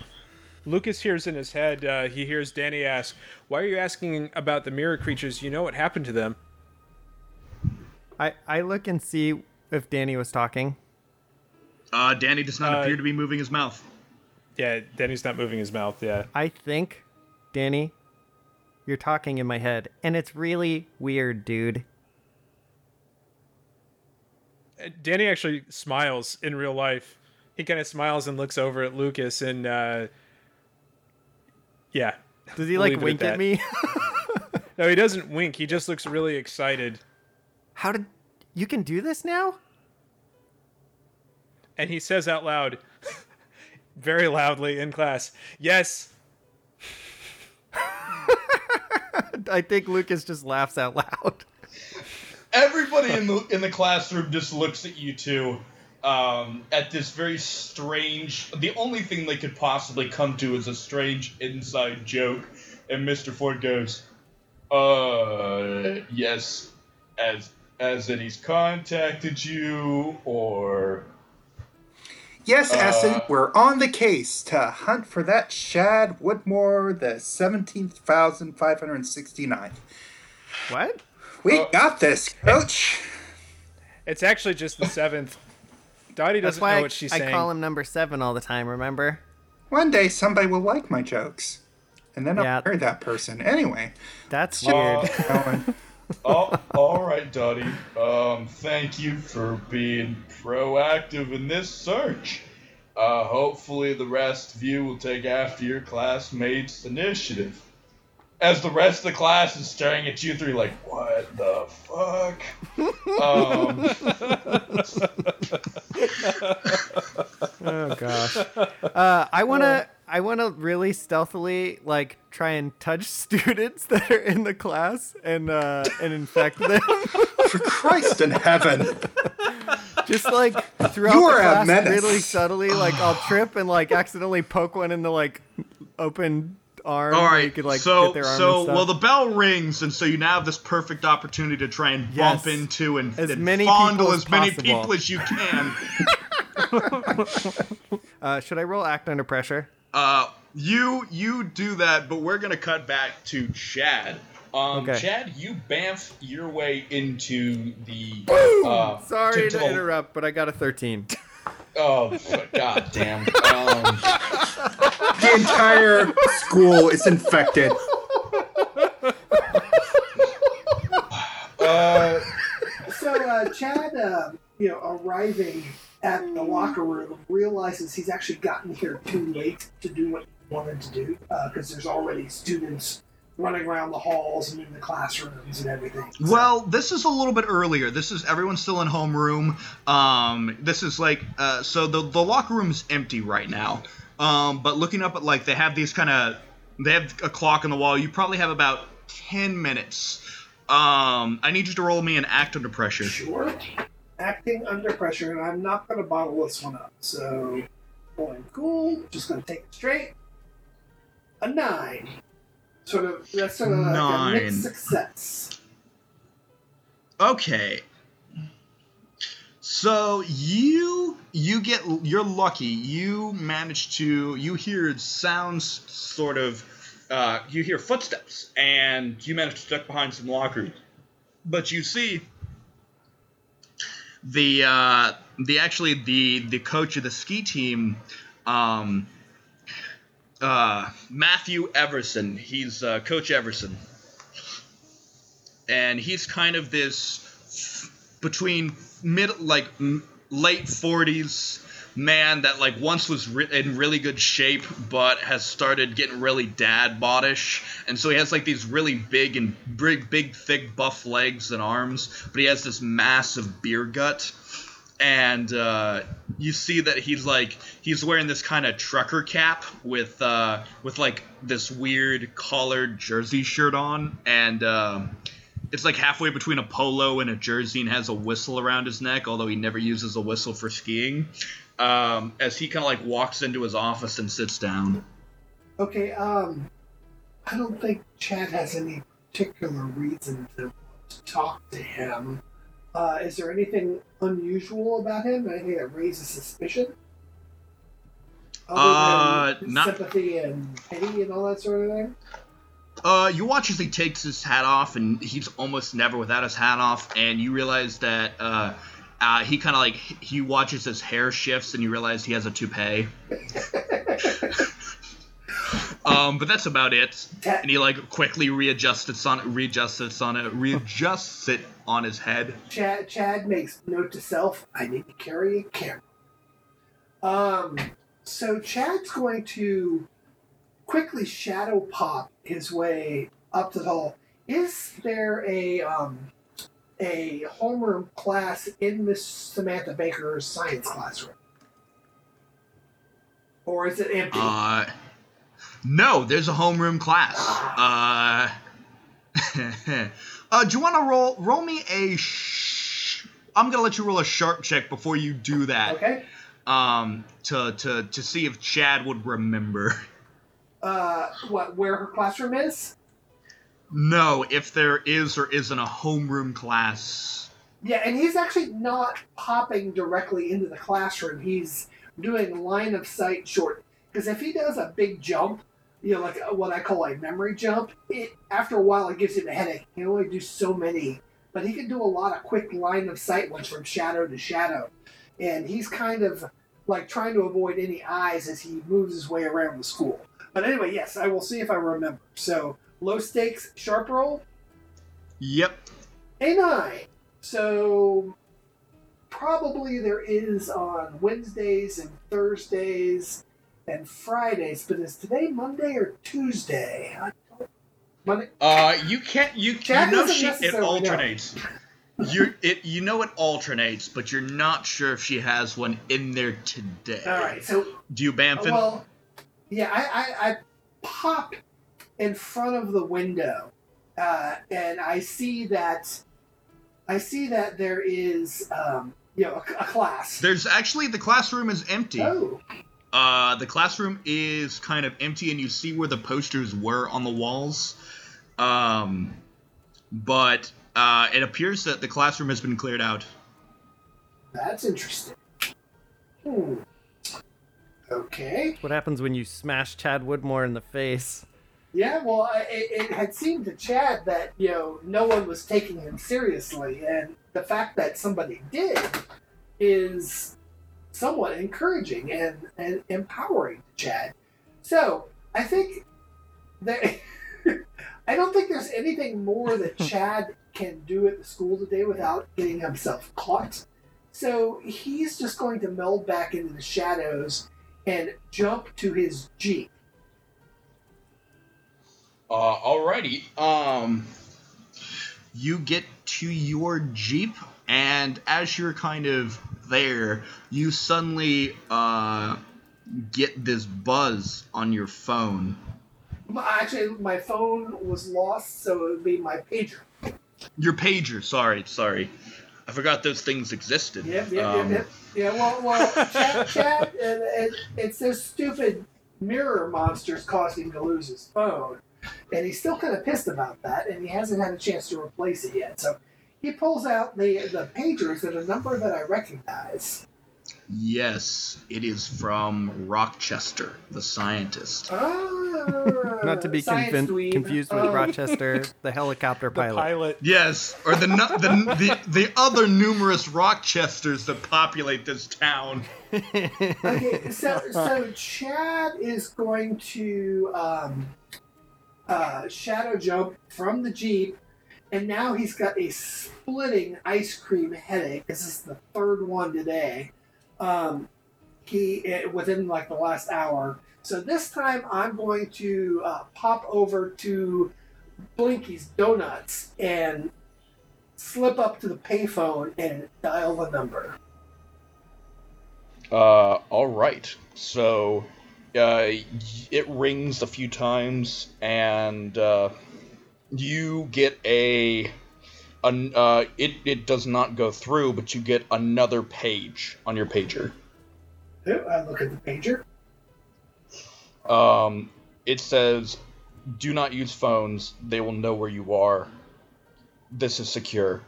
Lucas hears in his head. Uh, he hears Danny ask, "Why are you asking about the mirror creatures? You know what happened to them." I I look and see if Danny was talking. Uh, Danny does not Uh, appear to be moving his mouth. Yeah, Danny's not moving his mouth. Yeah. I think, Danny, you're talking in my head, and it's really weird, dude. Danny actually smiles in real life. He kind of smiles and looks over at Lucas, and uh, yeah. Does he We'll like wink at at me? No, he doesn't wink. He just looks really excited, How did you can do this now? and he says out loud, very loudly in class, "Yes, I think Lucas just laughs out loud. Everybody in the in the classroom just looks at you two. Um, at this very strange, the only thing they could possibly come to is a strange inside joke, and Mr. Ford goes, "Uh, yes, as as that he's contacted you, or Yes, Essen, Uh, we're on the case to hunt for that Shad Woodmore, the 17,569th. What? We Uh, got this, coach. it's actually just the seventh. Dottie doesn't why know I, what she's I saying. I call him number seven all the time. Remember? One day somebody will like my jokes. And then I'll Yeah. marry that person. Anyway, That's Uh, weird. going, oh, all right, Dottie. Um, thank you for being proactive in this search. Uh, hopefully, the rest of you will take after your classmates' initiative. As the rest of the class is staring at you three, like, what the fuck? um, oh gosh. Uh, I wanna. I wanna really stealthily like try and touch students that are in the class and uh, and infect them. for Christ in heaven. Just like throughout You the are a class, really subtly, like I'll trip and like accidentally poke one in the like open arm. All right, you could like so get their arm so well, the bell rings, and so you now have this perfect opportunity to try and bump into and, As and many fondle as as many people as you can. uh, should I roll act under pressure? Uh, you you do that, but we're gonna cut back to Chad. Um, Okay. Chad, you bamf your way into the. Uh, Sorry to, the- interrupt, but I got a thirteen. Oh, f- god damn. Um, The entire school is infected. uh, So uh, Chad, uh, you know, arriving at the locker room, realizes he's actually gotten here too late to do what he wanted to do because there's already students running around the halls and in the classrooms and everything. So- well, this is a little bit earlier. This is everyone's still in homeroom. Um, this is like uh, so the the locker room is empty right now. Um, but looking up at like they have these kind of they have a clock on the wall. You probably have about ten minutes. Um, I need you to roll me an act under pressure. Sure. Acting under pressure, and I'm not going to bottle this one up. So, going cool, just going to take it straight. a nine. Sort of that's sort of like a Nine. mixed success. Okay. So you you get you're lucky. You manage to you hear sounds sort of uh, you hear footsteps and you manage to duck behind some lockers. But you see the uh, the actually the the coach of the ski team um, uh, Matthew Everson. He's uh, Coach Everson and he's kind of this between mid like late 40s man that like once was re- in really good shape but has started getting really dad bodish. And so he has like these really big and big big thick buff legs and arms but he has this massive beer gut. And uh, you see that he's like he's wearing this kind of trucker cap with uh, with like this weird collared jersey shirt on. And um, it's like halfway between a polo and a jersey and has a whistle around his neck although he never uses a whistle for skiing um, as he kind of like walks into his office and sits down Okay, um, I don't think Chad has any particular reason to, to talk to him. Uh, is there anything unusual about him? Anything that raises suspicion? Uh, than not- sympathy and pity and all that sort of thing. Uh, you watch as he takes his hat off, and he's almost never without his hat off, and you realize that uh, uh, he kind of like he watches his hair shifts, and you realize he has a toupee. um, but that's about it. And he like quickly readjusts it on readjusts it on it readjusts it on his head. Chad Chad makes note to self, I need to carry a camera. Um so Chad's going to quickly shadow pop his way up the hall. Is there a um a homeroom class in Miss Samantha Baker's science classroom? Or is it empty? Uh, no, there's a homeroom class. Uh, uh, do you want to roll roll me a? Sh- I'm gonna let you roll a sharp check before you do that. okay. Um, to to to see if Chad would remember. Uh what where her classroom is? No, if there is or isn't a homeroom class. Yeah, and he's actually not popping directly into the classroom. He's doing line of sight short. Because if he does a big jump, you know, like what I call a memory jump, it after a while it gives him a headache. He can only do so many, but he can do a lot of quick line of sight ones from shadow to shadow. And he's kind of like trying to avoid any eyes as he moves his way around the school. But anyway, yes, I will see if I remember. So low stakes, sharp roll, Yep. a nine. So probably there is on Wednesdays and Thursdays and Fridays, but is today Monday or Tuesday? Monday. Uh, you can't. You Chad you know she it alternates. You it you know it alternates, but you're not sure if she has one in there today. All right. So Do you Bamfin? well, yeah, I, I, I pop in front of the window, uh, and I see that I see that there is um, you know a, a class. There's actually the classroom is empty. Oh, Uh, the classroom is kind of empty, and you see where the posters were on the walls. Um, but uh, it appears that the classroom has been cleared out. that's interesting. Hmm. Okay. What happens when you smash Chad Woodmore in the face? Yeah, well, I- it, it had seemed to Chad that you know no one was taking him seriously, and the fact that somebody did is somewhat encouraging and, and empowering to Chad. So I think that I don't think there's anything more that Chad can do at the school today without getting himself caught. So he's just going to meld back into the shadows and jump to his jeep. Uh, alrighty. Um, you get to your jeep, and as you're kind of there, you suddenly uh get this buzz on your phone. My- Actually, my phone was lost, so it would be my pager. Your pager. Sorry, sorry. I forgot those things existed. Yep, yep, Um, yep, yep. Yeah, well, well, Chad, Chad and, and it's so stupid. mirror monsters caused him to lose his phone. And he's still kind of pissed about that, and he hasn't had a chance to replace it yet. So he pulls out the, the pagers at a number that I recognize. Yes, it is from Rochester, the scientist. Ah, Not to be science convin- dweeb. confused with Oh. Rochester, the helicopter pilot. Pilot. Yes, or the, the the the other numerous Rochesters that populate this town. okay, so so Chad is going to um, uh, shadow jump from the jeep, and now he's got a splitting ice cream headache. This is the third one today. Um, he eh, within like the last hour. So this time I'm going to uh, pop over to Blinky's Donuts and slip up to the payphone and dial the number. Uh, all right. So, uh, it rings a few times, and uh, you get a, an, uh, it it does not go through, but you get another page on your pager. I look at the pager. Um, it says, "Do not use phones. They will know where you are. This is secure.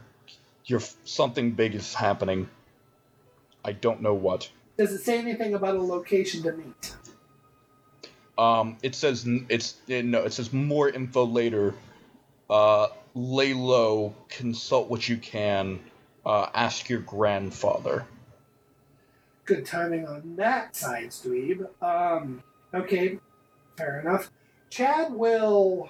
Your something big is happening. I don't know what." Does it say anything about a location to meet? Um, it says it's eh, no. It says more info later. Uh, lay low. Consult what you can. Uh, ask your grandfather. Good timing on that science dweeb. Um, okay, fair enough. Chad will.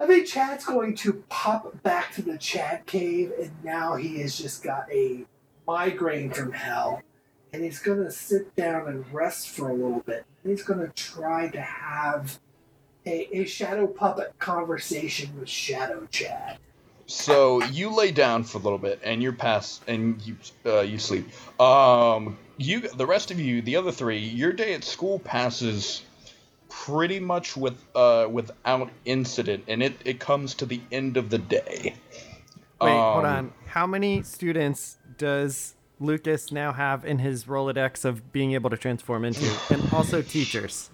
I think Chad's going to pop back to the Chad cave, and now he has just got a migraine from hell. And he's going to sit down and rest for a little bit. He's going to try to have a, a shadow puppet conversation with Shadow Chad. So you lay down for a little bit, and you're past, and you uh, you sleep. Um, you the rest of you, the other three, your day at school passes pretty much with uh without incident, and it it comes to the end of the day. Wait, hold Um, on. How many students does Lucas now have in his Rolodex of being able to transform into? and also teachers.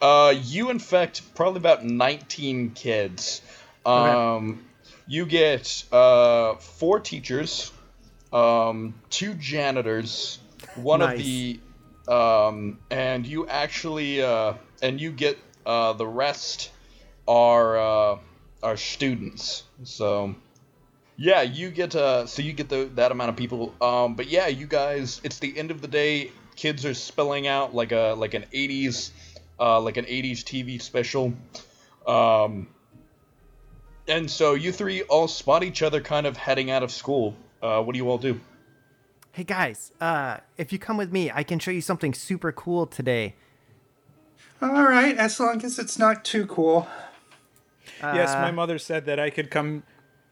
Uh, you infect probably about 19 kids. Um, you get uh, four teachers, um, two janitors, one Nice. of the, um, and you actually, uh, and you get uh, the rest are uh, are students. So, yeah, you get uh, so you get the, that amount of people. Um, but yeah, you guys, it's the end of the day. Kids are spilling out like a like an 80s uh, like an 80s TV special. Um, and so you three all spot each other kind of heading out of school. Uh, what do you all do? Hey guys, uh, if you come with me, I can show you something super cool today. All right, as long as it's not too cool. yes, Uh, my mother said that I could come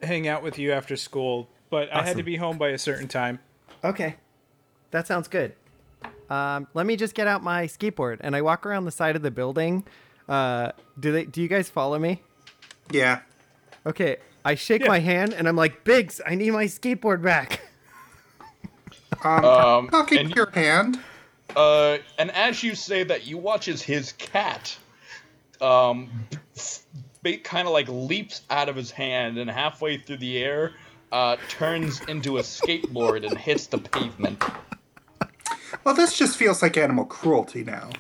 hang out with you after school, but I had to be home by a certain time. Okay, that sounds good. Um, let me just get out my skateboard and I walk around the side of the building. Uh, do they? Do you guys follow me? Yeah. Okay, I shake Yeah. my hand and I'm like, Biggs, I need my skateboard back. Um, Um, talking and- to your hand. Uh, and as you say that, you watch as his cat, um, kind of like leaps out of his hand and halfway through the air, uh, turns into a skateboard and hits the pavement. Well, this just feels like animal cruelty now.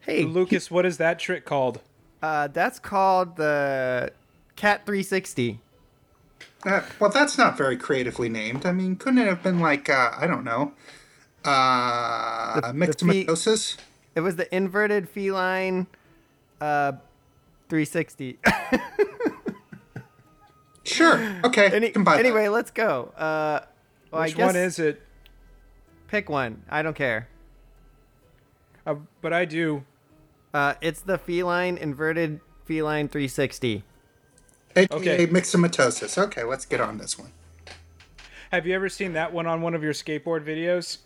Hey, Lucas, what is that trick called? uh, that's called the Cat 360. Uh, well, that's not very creatively named. I mean, couldn't it have been like uh, I don't know, uh, The- the myxomatosis? It was the inverted feline uh 360. Sure. Okay. Any, can buy that. anyway, let's go. Uh well, Which I guess one is it? pick one. I don't care. Uh, but I do. Uh it's the feline inverted feline 360. AKA okay. myxomatosis. Okay, let's get on this one. Have you ever seen that one on one of your skateboard videos?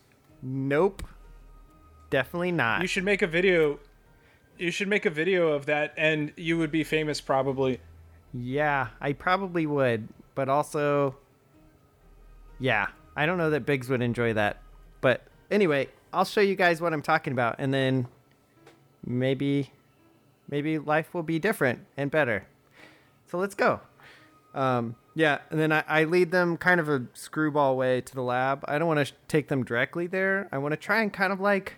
Nope. Definitely not. You should make a video. You should make a video of that, and you would be famous probably. Yeah, I probably would, but also Yeah, I don't know that Biggs would enjoy that. But anyway, I'll show you guys what I'm talking about and then maybe maybe life will be different and better. So let's go. Um, yeah, and then I, I lead them kind of a screwball way to the lab. I don't want to sh- take them directly there. I want to try and kind of like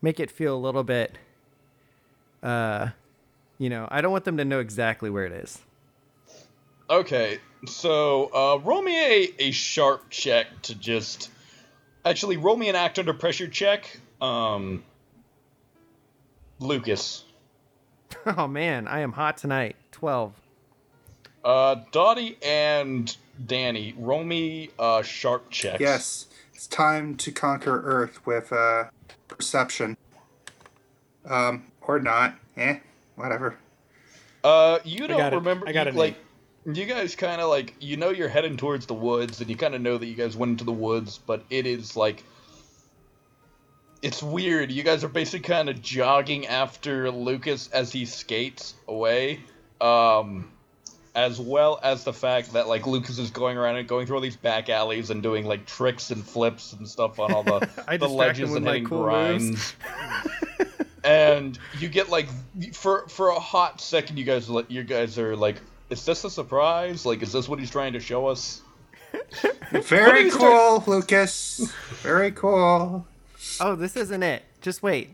make it feel a little bit, uh, you know, I don't want them to know exactly where it is. Okay, so uh, roll me a, a sharp check to just actually roll me an act under pressure check. Um, Lucas. Oh man, I am hot tonight. Twelve. Uh, Dottie and Danny, roll me uh, sharp checks. Yes, it's time to conquer Earth with uh, perception. Um, or not. Eh, whatever. Uh, you don't got it. remember. I got you, like. You guys kind of like you know you're heading towards the woods, and you kind of know that you guys went into the woods, but it is like it's weird. You guys are basically kind of jogging after Lucas as he skates away, um, as well as the fact that like Lucas is going around and going through all these back alleys and doing like tricks and flips and stuff on all the, I the distract him ledges with and my hitting cool grinds. and you get like for for a hot second, you guys like you guys are like, is this a surprise? Like, is this what he's trying to show us? Very Please cool, Lucas. Very cool. Oh, this isn't it. Just wait.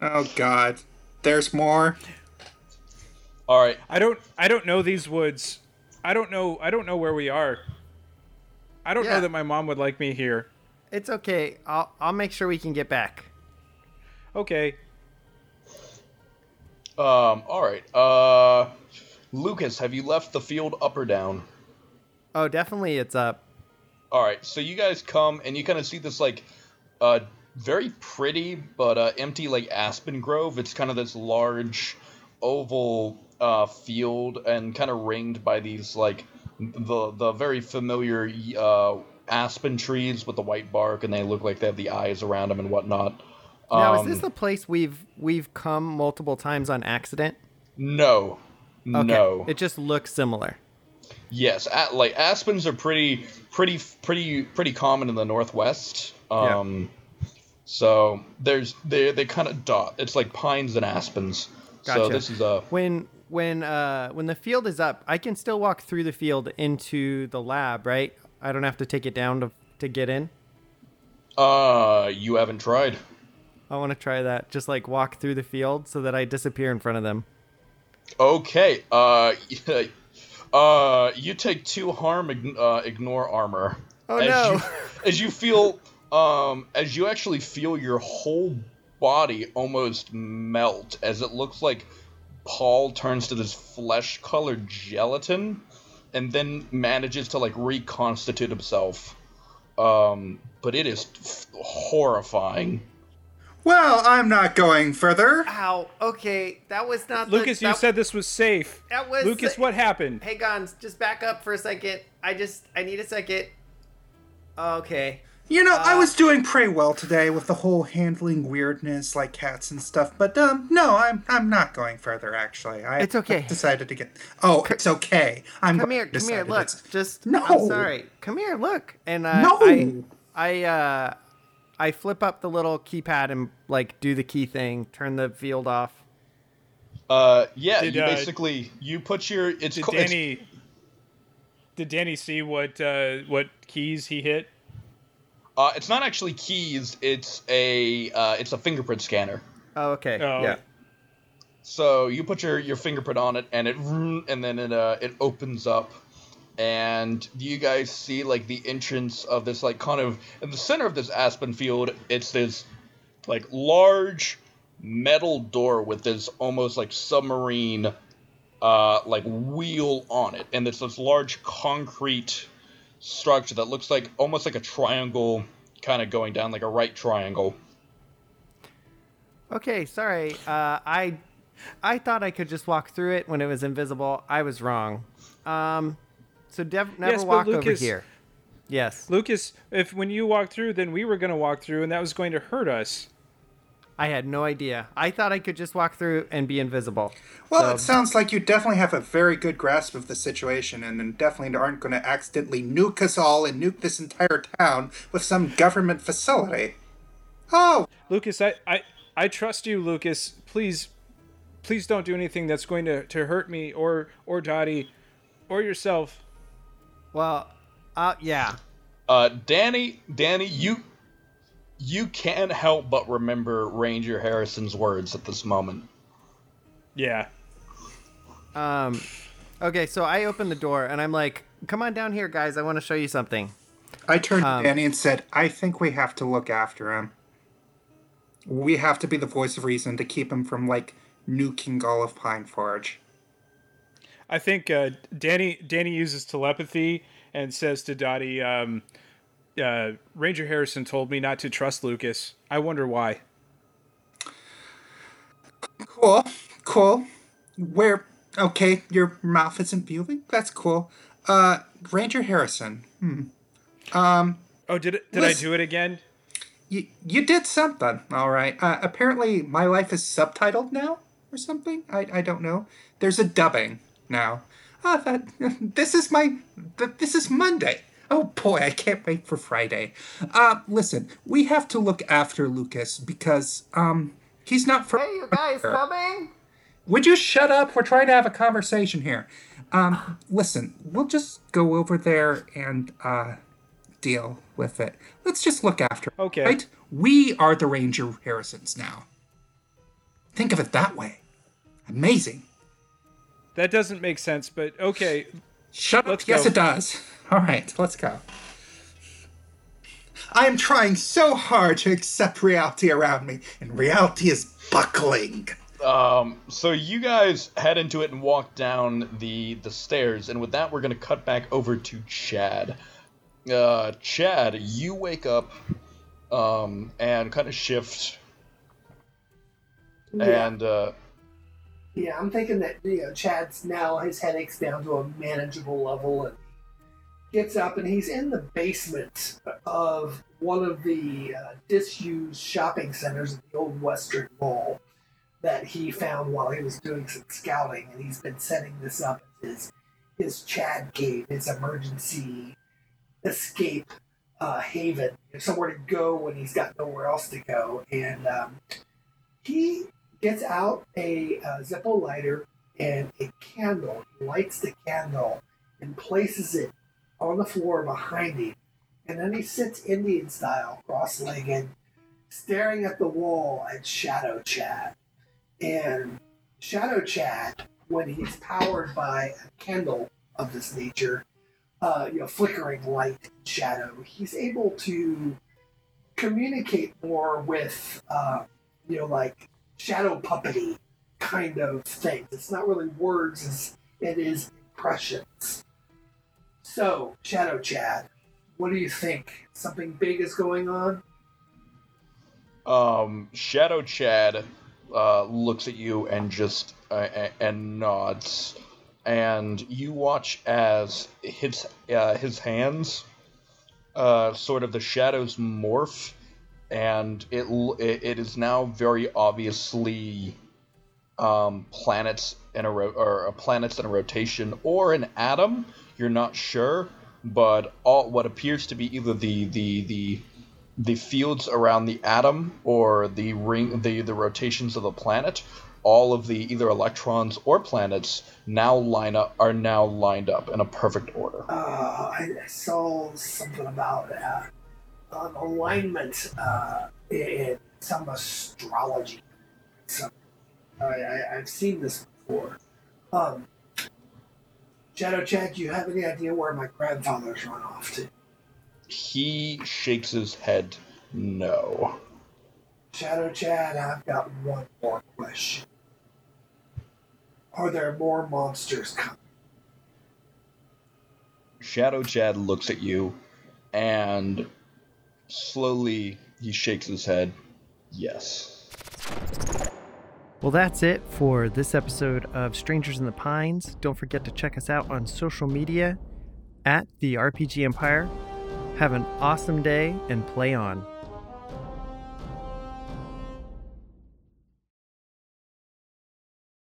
Oh God, there's more. All right, I don't I don't know these woods. I don't know I don't know where we are. I don't Yeah. know that my mom would like me here. It's okay. I'll I'll make sure we can get back. Okay. Um, all right. Uh, Lucas, have you left the field up or down? Oh, definitely it's up. All right, so you guys come and you kind of see this like uh very pretty but uh empty like aspen grove. It's kind of this large oval uh field and kind of ringed by these like the the very familiar uh aspen trees with the white bark and they look like they have the eyes around them and whatnot. Now, is Um, this the place we've we've come multiple times on accident? no. Okay. No. It just looks similar. Yes, a- like aspens are pretty, pretty, pretty, pretty common in the northwest. Um, so there's they they kind of dot. It's like pines and aspens. Gotcha. So this is a When when uh when the field is up, I can still walk through the field into the lab, right? I don't have to take it down to to get in. uh you haven't tried. I want to try that. Just like walk through the field so that I disappear in front of them. Okay. Uh, uh, you take two harm. Uh, ignore armor. Oh, as no. You, as you feel, um, as you actually feel your whole body almost melt, as it looks like Paul turns to this flesh-colored gelatin, and then manages to like reconstitute himself. Um, but it is f- horrifying. Well, I'm not going further. Ow. Okay, that was not Lucas, you said this was safe. that was Lucas, what happened? Hey, Gons, just back up for a second. I just I need a second. Okay. You know, I was doing pretty well today with the whole handling weirdness like cats and stuff, but um, no, I'm I'm not going further. Actually, I It's okay. decided to get. Oh, it's okay. I'm Come here, come here. Look, just No. I'm sorry. Come here, look. And uh, No. I I uh I flip up the little keypad and like do the key thing, turn the field off. Uh, yeah, Did, you uh, basically you put your it's Did co- it's- Danny Did Danny see what uh, what keys he hit? Uh, it's not actually keys. It's a uh, it's a fingerprint scanner. Oh, okay. Oh. Yeah. So you put your, your fingerprint on it, and it and then it uh, it opens up, and do you guys see like the entrance of this like kind of in the center of this aspen field. It's this like large metal door with this almost like submarine uh, like wheel on it, and it's this large concrete structure that looks like almost like a triangle, kind of going down like a right triangle. Okay, sorry. Uh, I I thought I could just walk through it when it was invisible. I was wrong. Um, so dev- never Yes, but walk over Lucas- here. Yes, Lucas, if when you walked through, then we were going to walk through, and that was going to hurt us. I had no idea. I thought I could just walk through and be invisible. Well, So- it sounds like you definitely have a very good grasp of the situation, and then definitely aren't going to accidentally nuke us all and nuke this entire town with some government facility. Oh, Lucas, I, I, I trust you, Lucas. Please, please don't do anything that's going to, to hurt me or or Dottie or yourself. Well, uh, yeah. Uh, Danny, Danny, you you can't help but remember Ranger Harrison's words at this moment. Yeah. Um, okay, so I open the door and I'm like, "Come on down here, guys. I want to show you something." I turned Um, to Danny and said, I think we have to look after him. We have to be the voice of reason to keep him from, like, nuking all of Pine Forge. I think uh, Danny Danny uses telepathy and says to Dottie, um, uh, "Ranger Harrison told me not to trust Lucas. I wonder why." Cool, cool. Where, okay, your mouth isn't moving. That's cool. Uh, Ranger Harrison. Hmm. Um, Oh, did it? Did I do it again? you, you did something, all right. Uh, apparently, my life is subtitled now or something. I, I don't know. There's a dubbing now. Ah, that this is my this is Monday. Oh boy, I can't wait for Friday. Uh, listen, we have to look after Lucas because um he's not for. Hey, you guys coming? Would you shut up? We're trying to have a conversation here. Um, listen, we'll just go over there and uh, deal with it. Let's just look after. it, Okay. Right? We are the Ranger Harrisons now. Think of it that way. Amazing. That doesn't make sense, but okay. Shut Let's up. Yes, go. it does. All right, let's go. I am trying so hard to accept reality around me, and reality is buckling. Um, so you guys head into it and walk down the the stairs, and with that, we're gonna cut back over to Chad. Uh, Chad, you wake up, um, and kind of shift, Yeah. and uh, Yeah, I'm thinking that you know Chad's now his headache's down to a manageable level and he gets up and he's in the basement of one of the uh, disused shopping centers at the old Western Mall that he found while he was doing some scouting and he's been setting this up as his his Chad cave, his emergency escape uh, haven, somewhere to go when he's got nowhere else to go. And um, he gets out a uh, Zippo lighter and a candle. He lights the candle and places it on the floor behind him. And then he sits Indian style, cross legged, staring at the wall at Shadow Chad. And Shadow Chad, when he's powered by a candle of this nature, uh, you know, flickering light shadow, he's able to communicate more with, uh, you know, like shadow puppety kind of things. It's not really words, as it is impressions. So, Shadow Chad, what do you think? Something big is going on? um, Shadow Chad uh, looks at you and just uh, and nods, and you watch as his uh, his hands, uh, sort of the shadows morph, and it it, is now very obviously um, planets in a ro- or uh, planets in a rotation or an atom. You're not sure, but all what appears to be either the the the the fields around the atom or the ring the the rotations of the planet all of the either electrons or planets now line up are now lined up in a perfect order Uh, I, saw something about uh, an alignment uh, in some astrology. Some, I, I, I've seen this before. Um, Shadow Chad, do you have any idea where my grandfather's run off to? he shakes his head no Shadow Chad, I've got one more question. Are there more monsters coming? shadow chad looks at you and slowly he shakes his head yes Well, that's it for this episode of Strangers in the Pines. Don't forget to check us out on social media at the RPG Empire. Have an awesome day and play on.